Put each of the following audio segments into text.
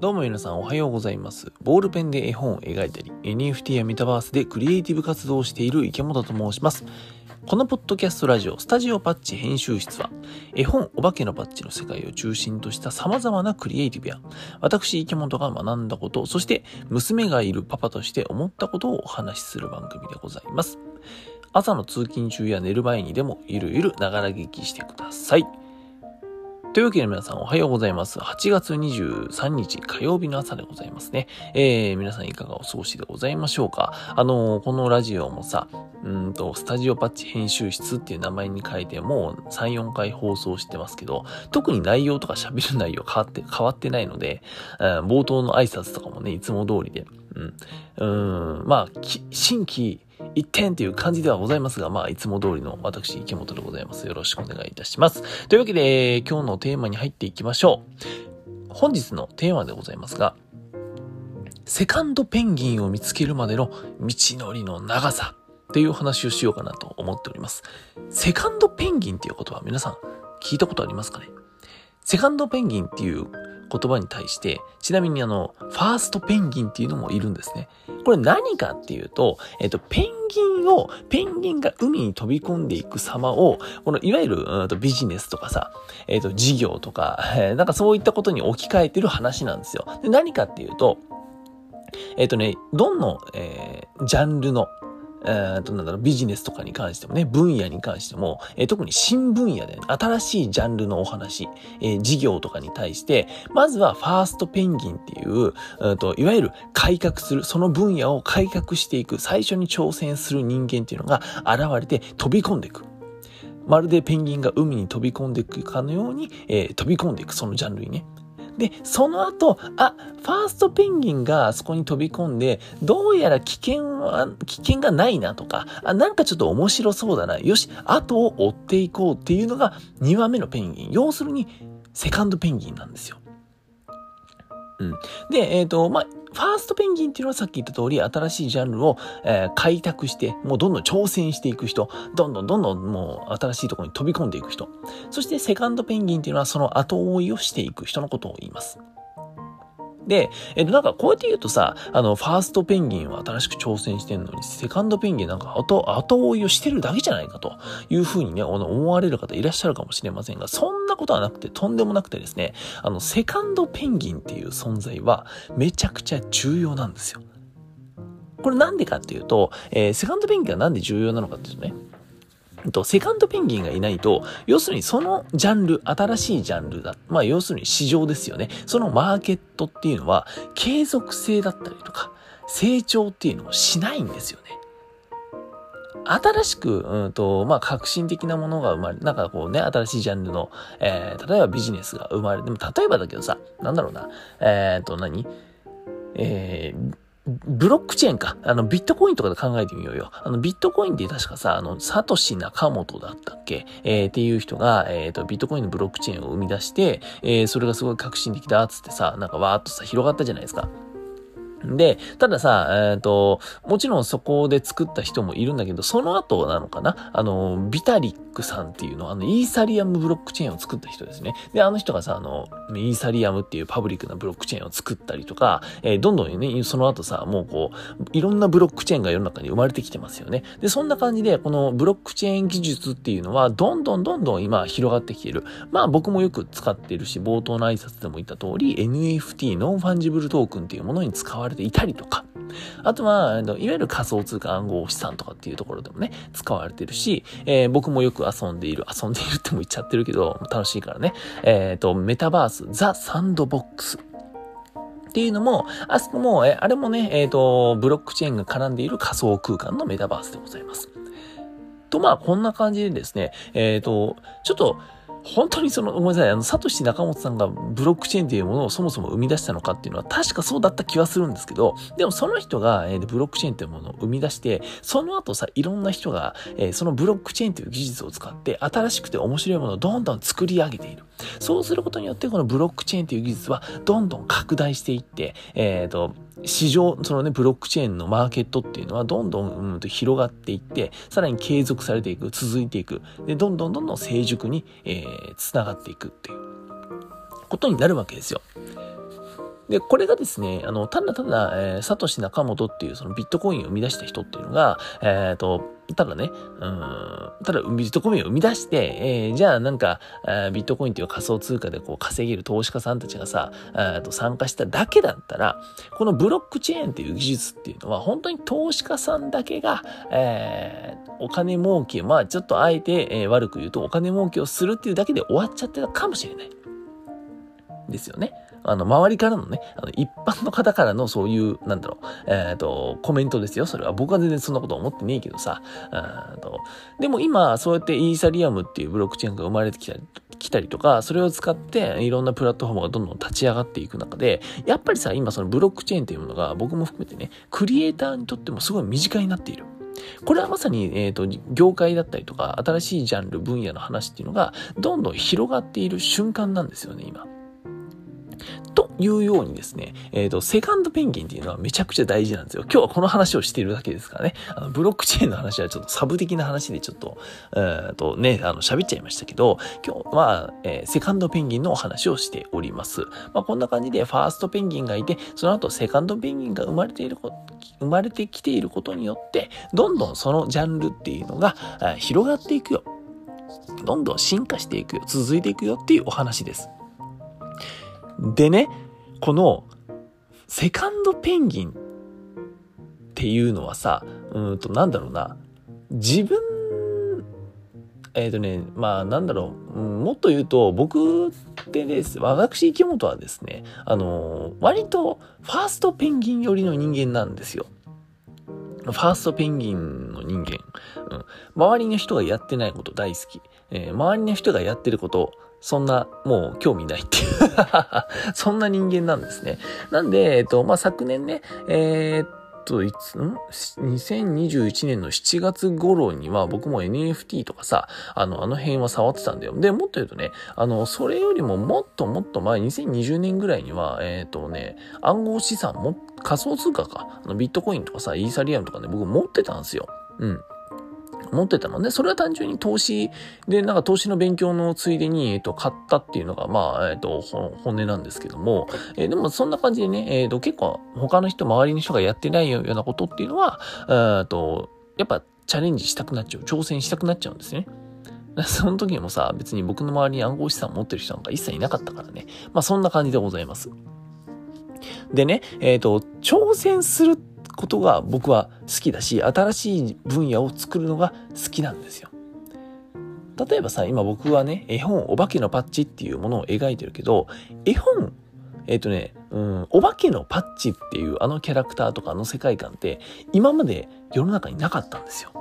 どうも皆さんおはようございます。ボールペンで絵本を描いたり、NFT やメタバースでクリエイティブ活動をしている池本と申します。このポッドキャストラジオ、スタジオパッチ編集室は、絵本お化けのパッチの世界を中心とした様々なクリエイティブや、私池本が学んだこと、そして娘がいるパパとして思ったことをお話しする番組でございます。朝の通勤中や寝る前にでもゆるゆるながら聞きしてください。というわけで皆さんおはようございます。8月23日火曜日の朝でございますね。えー、皆さんいかがお過ごしでございましょうか？あのー、このラジオもさ、うんと、スタジオパッチ編集室っていう名前に書いてもう3、4回放送してますけど、特に内容とか喋る内容変わって、変わってないので、うん、冒頭の挨拶とかもね、いつも通りで、うん、うん、まあ、新規、一点という感じではございますが、まあ、いつも通りの私、池本でございます。よろしくお願いいたします。というわけで、今日のテーマに入っていきましょう。本日のテーマでございますが、セカンドペンギンを見つけるまでの道のりの長さっていう話をしようかなと思っております。セカンドペンギンっていう言葉皆さん聞いたことありますかね？セカンドペンギンっていう言葉に対して、ちなみにあの、ファーストペンギンっていうのもいるんですね。これ何かっていうと、えっと、ペンギンを、ペンギンが海に飛び込んでいく様を、このいわゆる、うんビジネスとかさ、えっと、事業とか、なんかそういったことに置き換えてる話なんですよ。で何かっていうと、えっとね、どの、えー、ジャンルの、えー、と、なんだろう、ビジネスとかに関してもね、分野に関しても、えー、特に新分野で、ね、新しいジャンルのお話、えー、事業とかに対して、まずはファーストペンギンっていう、うんと、いわゆる改革する、その分野を改革していく、最初に挑戦する人間っていうのが現れて飛び込んでいく。まるでペンギンが海に飛び込んでいくかのように、えー、飛び込んでいく、そのジャンルにね。で、その後、あ、ファーストペンギンがあそこに飛び込んで、どうやら危険は、危険がないなとか、あ、なんかちょっと面白そうだな。よし、後を追っていこうっていうのが2話目のペンギン。要するに、セカンドペンギンなんですよ。うん。で、えっ、ー、と、まあ、ファーストペンギンっていうのはさっき言った通り新しいジャンルを、えー、開拓して、もうどんどん挑戦していく人、どんどんどんどんもう新しいところに飛び込んでいく人。そしてセカンドペンギンっていうのはその後追いをしていく人のことを言います。で、えっと、なんかこうやって言うとさ、あの、ファーストペンギンは新しく挑戦してんのに、セカンドペンギンなんか後、後追いをしてるだけじゃないかというふうにね、思われる方いらっしゃるかもしれませんが、そんなことはなくて、とんでもなくてですね、あの、セカンドペンギンっていう存在はめちゃくちゃ重要なんですよ。これなんでかっていうと、えー、セカンドペンギンがなんで重要なのかっていうとね、と、セカンドペンギンがいないと、要するにそのジャンル、新しいジャンルだ。まあ、要するに市場ですよね。そのマーケットっていうのは、継続性だったりとか、成長っていうのをしないんですよね。新しく、うんと、まあ、革新的なものが生まれ、なんかこうね、新しいジャンルの、えー、例えばビジネスが生まれ、でも例えばだけどさ、なんだろうな、えっ、ー、と何、えー、ブロックチェーンか。あの、ビットコインとかで考えてみようよ。あの、ビットコインで確かさ、あの、サトシナモトだったっけ？えー、っていう人が、えっ、ー、と、ビットコインのブロックチェーンを生み出して、えー、それがすごい革新的だっつってさ、なんかわーっとさ、広がったじゃないですか。で、たださ、えっ、ー、と、もちろんそこで作った人もいるんだけど、その後なのかな？あの、ビタリックさんっていうの、あの、イーサリアムブロックチェーンを作った人ですね。で、あの人がさ、あの、イーサリアムっていうパブリックなブロックチェーンを作ったりとか、えー、どんどんね、その後さ、もうこう、いろんなブロックチェーンが世の中に生まれてきてますよね。で、そんな感じで、このブロックチェーン技術っていうのは、どんどんどんどん今広がってきている。まあ僕もよく使ってるし、冒頭の挨拶でも言った通り、NFT、 Non-Fungible Token っていうものに使われていたりとか、あとは、いわゆる仮想通貨暗号資産とかっていうところでもね、使われてるし、えー、僕もよく遊んでいる、遊んでいるっても言っちゃってるけど、楽しいからね、えっ、ー、と、メタバース、 The Sandbox。っていうのも、あそこも、え、あれもね、えっ、ー、と、ブロックチェーンが絡んでいる仮想空間のメタバースでございます。と、まあ、こんな感じでですね、えっ、ー、と、ちょっと、本当にその、ごめんなさい、あの、サトシ中本さんがブロックチェーンっていうものをそもそも生み出したのかっていうのは確かそうだった気はするんですけど、でもその人が、えー、ブロックチェーンっていうものを生み出して、その後さ、いろんな人が、えー、そのブロックチェーンという技術を使って、新しくて面白いものをどんどん作り上げている。そうすることによって、このブロックチェーンという技術はどんどん拡大していって、えっ、ー、と、市場、そのね、ブロックチェーンのマーケットっていうのはどんどん、うんと広がっていって、さらに継続されていく、続いていく。で、どんどんどんどん成熟に、えー、繋がっていくっていうことになるわけですよ。で、これがですね、あの、ただただ、えー、サトシ・ナカモトっていうそのビットコインを生み出した人っていうのが、えっ、ー、と、ただね、うん、ただビットコインを生み出して、えー、じゃあなんか、えビットコインっていう仮想通貨でこう稼げる投資家さんたちがさ、と参加しただけだったら、このブロックチェーンっていう技術っていうのは、本当に投資家さんだけが、えー、お金儲け、まあちょっとあえて、えー、悪く言うとお金儲けをするっていうだけで終わっちゃってたかもしれない。ですよね。あの、周りからのね、あの、一般の方からのそういう、なんだろう、えっ、ー、と、コメントですよ。それは僕は全然そんなこと思ってねえけどさ。とでも今、そうやってイーサリアムっていうブロックチェーンが生まれてきたり、来たりとか、それを使っていろんなプラットフォームがどんどん立ち上がっていく中で、やっぱりさ、今そのブロックチェーンっていうものが僕も含めてね、クリエイターにとってもすごい身近になっている。これはまさに、えっ、ー、と、業界だったりとか、新しいジャンル、分野の話っていうのが、どんどん広がっている瞬間なんですよね、今。というようにですね、えっ、ー、と、セカンドペンギンっていうのはめちゃくちゃ大事なんですよ。今日はこの話をしているだけですからね。あの、ブロックチェーンの話はちょっとサブ的な話でちょっと、えっ、ー、とね、あの、喋っちゃいましたけど、今日は、えー、セカンドペンギンのお話をしております。まあ、こんな感じでファーストペンギンがいて、その後セカンドペンギンが生まれているこ生まれてきていることによって、どんどんそのジャンルっていうのが、広がっていくよ。どんどん進化していくよ。続いていくよっていうお話です。でね、この、セカンドペンギンっていうのはさ、うんと、なんだろうな、自分、えっ、ー、とね、まあ、なんだろう、もっと言うと、僕ってです、私、池本はですね、あの、割と、ファーストペンギン寄りの人間なんですよ。ファーストペンギンの人間。うん。周りの人がやってないこと大好き。えー、周りの人がやってること、そんな、もう興味ないっていう そんな人間なんですね。なんで、えっと、まあ、昨年ね、えー、っと、いつ、ん ?2021 年の7月頃には僕も NFT とかさ、あの、あの辺は触ってたんだよ。で、もっと言うとね、あの、それよりももっともっと前、2020年ぐらいには、えっ、とね、暗号資産も、仮想通貨か、あのビットコインとかさ、イーサリアムとかね、僕持ってたんですよ。うん。持ってたのね。それは単純に投資で、なんか投資の勉強のついでに、えっと、買ったっていうのが、まあ、えっと、本音なんですけども、えー、でもそんな感じでね、えっと、結構他の人、周りの人がやってないようなことっていうのは、えっと、やっぱチャレンジしたくなっちゃう、挑戦したくなっちゃうんですね。その時もさ、別に僕の周りに暗号資産持ってる人なんか一切いなかったからね。まあそんな感じでございます。でね、えっ、ー、と、挑戦するっことが僕は好きだし、新しい分野を作るのが好きなんですよ。例えばさ、今僕はね、絵本、お化けのパッチっていうものを描いてるけど、絵本、えっ、ー、とね、うん、お化けのパッチっていうあのキャラクターとかあの世界観って今まで世の中になかったんですよ。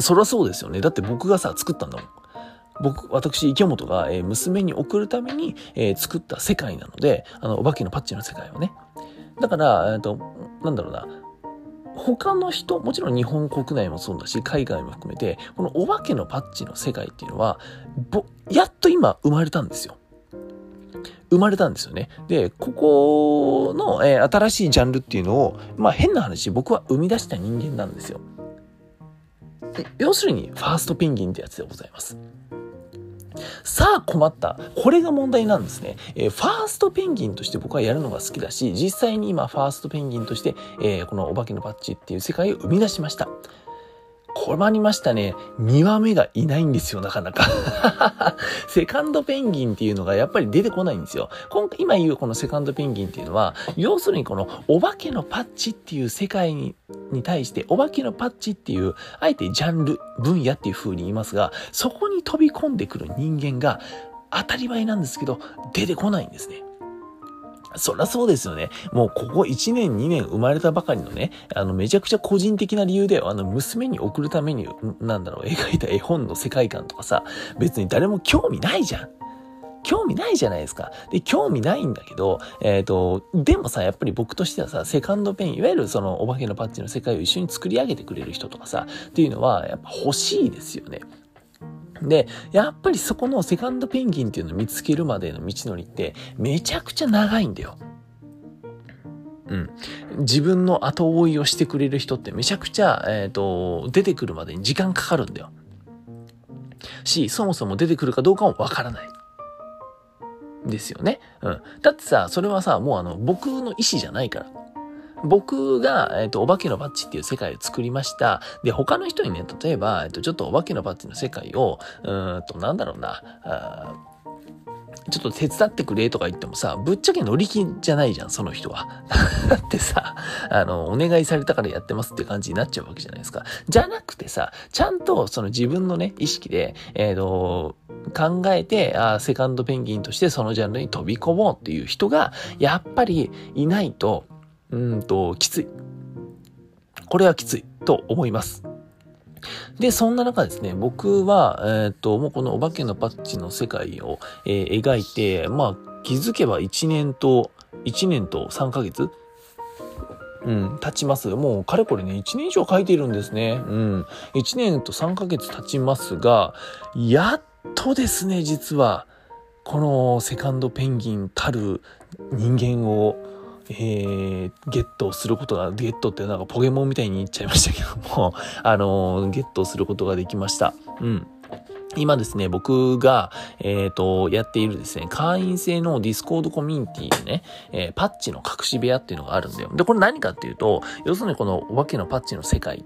そりゃそうですよね。だって僕がさ、作ったんだもん。僕、私、池本が、えー、娘に送るために、えー、作った世界なので、あの、お化けのパッチの世界はね。だから、えっと、なんだろうな。他の人、もちろん日本国内もそうだし、海外も含めて、このお化けのパッチの世界っていうのは、ぼ、やっと今生まれたんですよ。生まれたんですよね。で、ここの、えー、新しいジャンルっていうのを、まあ変な話、僕は生み出した人間なんですよ。要するに、ファーストペンギンってやつでございます。さあ困った。これが問題なんですね。えー、ファーストペンギンとして僕はやるのが好きだし、実際に今ファーストペンギンとして、えー、このお化けのバッチっていう世界を生み出しました。困りましたね。2話目がいないんですよ、なかなか。セカンドペンギンっていうのがやっぱり出てこないんですよ。今回、今言うこのセカンドペンギンっていうのは、要するにこのお化けのパッチっていう世界にに対して、お化けのパッチっていう、あえてジャンル、分野っていう風に言いますが、そこに飛び込んでくる人間が当たり前なんですけど、出てこないんですね。そりゃそうですよね。もうここ1年2年生まれたばかりのね、あのめちゃくちゃ個人的な理由で、あの娘に送るために、なんだろう、描いた絵本の世界観とかさ、別に誰も興味ないじゃん。興味ないじゃないですか。で、興味ないんだけど、えっ、ー、と、でもさ、やっぱり僕としてはさ、セカンドペン、いわゆるそのお化けのパッチの世界を一緒に作り上げてくれる人とかさ、っていうのは、やっぱ欲しいですよね。で、やっぱりそこのセカンドペンギンっていうのを見つけるまでの道のりってめちゃくちゃ長いんだよ。うん。自分の後追いをしてくれる人ってめちゃくちゃ、えっ、ー、と、出てくるまでに時間かかるんだよ。し、そもそも出てくるかどうかもわからない。ですよね。うん。だってさ、それはさ、もうあの、僕の意思じゃないから。僕が、えっ、ー、と、お化けのバッジっていう世界を作りました。で、他の人にね、例えば、えっ、ー、と、ちょっとお化けのバッジの世界を、うんと、なんだろうな、ちょっと手伝ってくれとか言ってもさ、ぶっちゃけ乗り気じゃないじゃん、その人は。だってさ、あの、お願いされたからやってますって感じになっちゃうわけじゃないですか。じゃなくてさ、ちゃんとその自分のね、意識で、えっ、ー、と、考えて、あセカンドペンギンとしてそのジャンルに飛び込もうっていう人が、やっぱりいないと、うんと、きつい。これはきついと思います。で、そんな中ですね、僕は、えー、っと、もうこのお化けのパッチの世界を、えー、描いて、まあ、気づけば1年と、1年と3ヶ月うん、経ちます。もう、かれこれね、1年以上書いているんですね。うん。1年と3ヶ月経ちますが、やっとですね、実は、このセカンドペンギンたる人間を、えー、ゲットすることが、ゲットってなんかポケモンみたいに言っちゃいましたけども、あのー、ゲットすることができました。うん。今ですね、僕が、えっ、ー、と、やっているですね、会員制の Discord コミュニティでね、えー、パッチの隠し部屋っていうのがあるんだよ。で、これ何かっていうと、要するにこのお化けのパッチの世界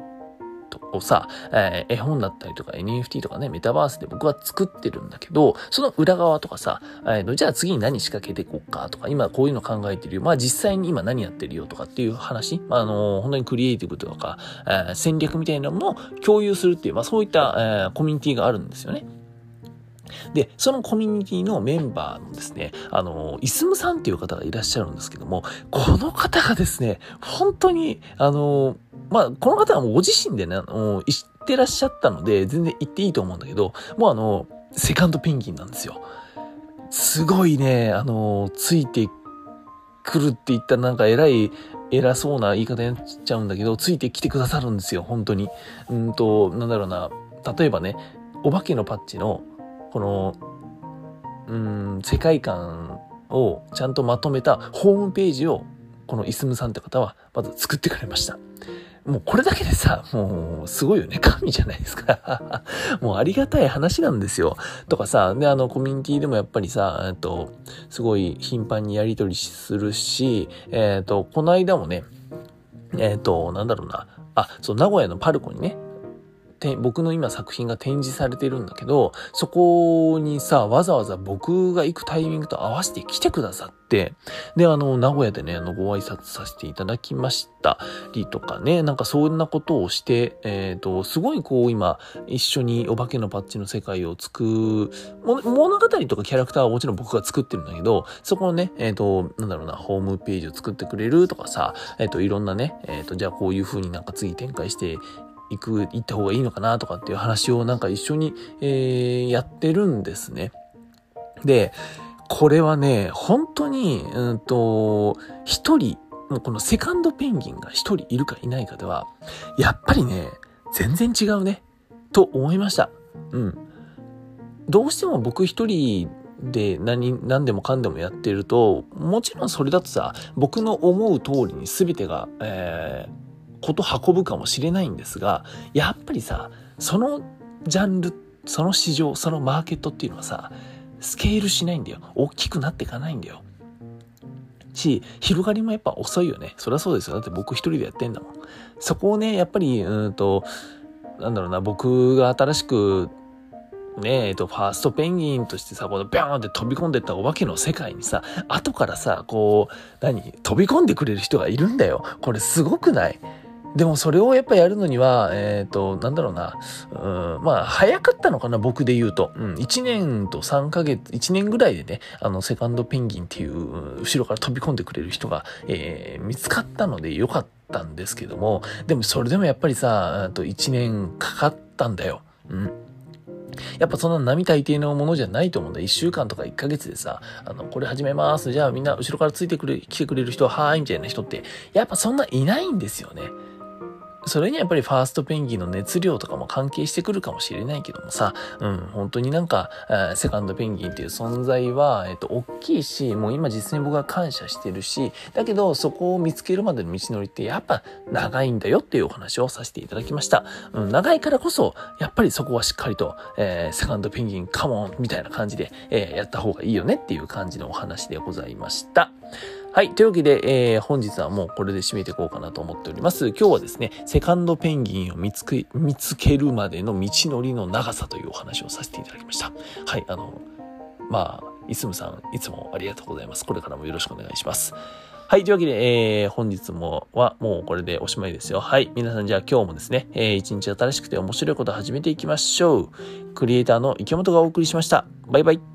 をさ、えー、絵本だったりとか NFT とかね、メタバースで僕は作ってるんだけど、その裏側とかさ、えー、じゃあ次に何仕掛けていこうかとか、今こういうの考えてるよ。まあ実際に今何やってるよとかっていう話、まあ、あのー、本当にクリエイティブとか、えー、戦略みたいなものを共有するっていう、まあそういった、えー、コミュニティがあるんですよね。で、そのコミュニティのメンバーのですね、あの、イスムさんっていう方がいらっしゃるんですけども、この方がですね、本当に、あの、まあ、この方はもうご自身でね、あの、知ってらっしゃったので、全然言っていいと思うんだけど、もうあの、セカンドペンギンなんですよ。すごいね、あの、ついてくるって言ったらなんか偉い、偉そうな言い方になっちゃうんだけど、ついてきてくださるんですよ、本当に。うんと、なんだろうな、例えばね、お化けのパッチのこの、うん、世界観をちゃんとまとめたホームページを、このイスムさんって方は、まず作ってくれました。もうこれだけでさ、もうすごいよね。神じゃないですか。もうありがたい話なんですよ。とかさ、で、あの、コミュニティでもやっぱりさ、えっと、すごい頻繁にやりとりするし、えっと、この間もね、えっと、なんだろうな。あ、そう、名古屋のパルコにね、僕の今作品が展示されてるんだけど、そこにさ、わざわざ僕が行くタイミングと合わせて来てくださって、で、あの、名古屋でね、あの、ご挨拶させていただきましたりとかね、なんかそんなことをして、えっ、ー、と、すごいこう今、一緒にお化けのパッチの世界を作る、物語とかキャラクターはもちろん僕が作ってるんだけど、そこのね、えっ、ー、と、なんだろうな、ホームページを作ってくれるとかさ、えっ、ー、と、いろんなね、えっ、と、じゃあこういう風になんか次展開して行く、行った方がいいのかなとかっていう話をなんか一緒に、えー、やってるんですね。で、これはね、本当に、うんと、一人、もうこのセカンドペンギンが一人いるかいないかでは、やっぱりね、全然違うね、と思いました。うん。どうしても僕一人で何、何でもかんでもやってると、もちろんそれだとさ、僕の思う通りに全てが、えー、こと運ぶかもしれないんですが、やっぱりさ、そのジャンル、その市場、そのマーケットっていうのはさ、スケールしないんだよ。大きくなっていかないんだよ。し、広がりもやっぱ遅いよね。そりゃそうですよ。だって僕一人でやってんだもん。そこをね、やっぱり、うんと、なんだろうな、僕が新しく、ねえ、えっと、ファーストペンギンとしてさ、このビャーンって飛び込んでったお化けの世界にさ、後からさ、こう、何飛び込んでくれる人がいるんだよ。これすごくない？でもそれをやっぱやるのには、えっ、ー、と、なんだろうな、うん、まあ、早かったのかな、僕で言うと。うん、1年と3ヶ月、1年ぐらいでね、あの、セカンドペンギンっていう、後ろから飛び込んでくれる人が、えー、見つかったのでよかったんですけども、でもそれでもやっぱりさ、あと1年かかったんだよ。うん。やっぱそんな並大抵のものじゃないと思うんだ。1週間とか1ヶ月でさ、あの、これ始めます。じゃあみんな後ろからついてくれ、来てくれる人は、はーい、みたいな人って、やっぱそんないないんですよね。それにはやっぱりファーストペンギンの熱量とかも関係してくるかもしれないけどもさ、うん、本当になんか、えセカンドペンギンっていう存在は、えっと、大きいし、もう今実際に僕は感謝してるし、だけどそこを見つけるまでの道のりってやっぱ長いんだよっていうお話をさせていただきました。うん、長いからこそ、やっぱりそこはしっかりと、えー、セカンドペンギンカモンみたいな感じで、えー、やった方がいいよねっていう感じのお話でございました。はい。というわけで、えー、本日はもうこれで締めていこうかなと思っております。今日はですね、セカンドペンギンを見つけ、見つけるまでの道のりの長さというお話をさせていただきました。はい。あの、まあ、いすむさん、いつもありがとうございます。これからもよろしくお願いします。はい。というわけで、えー、本日もはもうこれでおしまいですよ。はい。皆さんじゃあ今日もですね、えー、一日新しくて面白いことを始めていきましょう。クリエイターの池本がお送りしました。バイバイ。